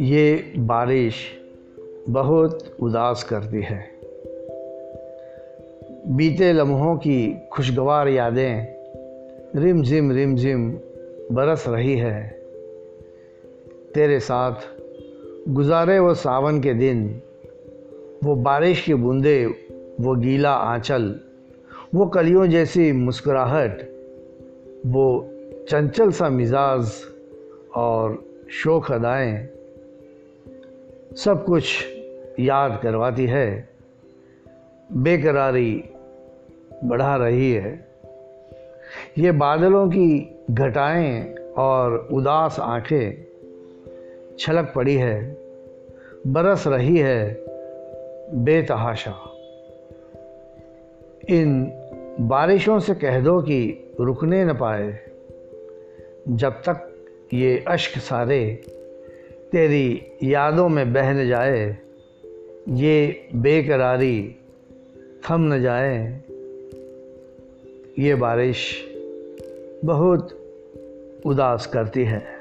ये बारिश बहुत उदास करती है। बीते लम्हों की खुशगवार यादें रिम झिम रिम झिम बरस रही है। तेरे साथ गुजारे वो सावन के दिन, वो बारिश की बूंदे, वो गीला आंचल वो कलियों जैसी मुस्कुराहट, वो चंचल सा मिजाज और शोक अदाएँ, सब कुछ याद करवाती है। बेकरारी बढ़ा रही है। ये बादलों की घटाएँ और उदास आँखें छलक पड़ी है। बरस रही है बेतहाशा। इन बारिशों से कह दो कि रुकने न पाए। जब तक ये अश्क सारे तेरी यादों में बह न जाए, ये बेकरारी थम न जाए। ये बारिश बहुत उदास करती है।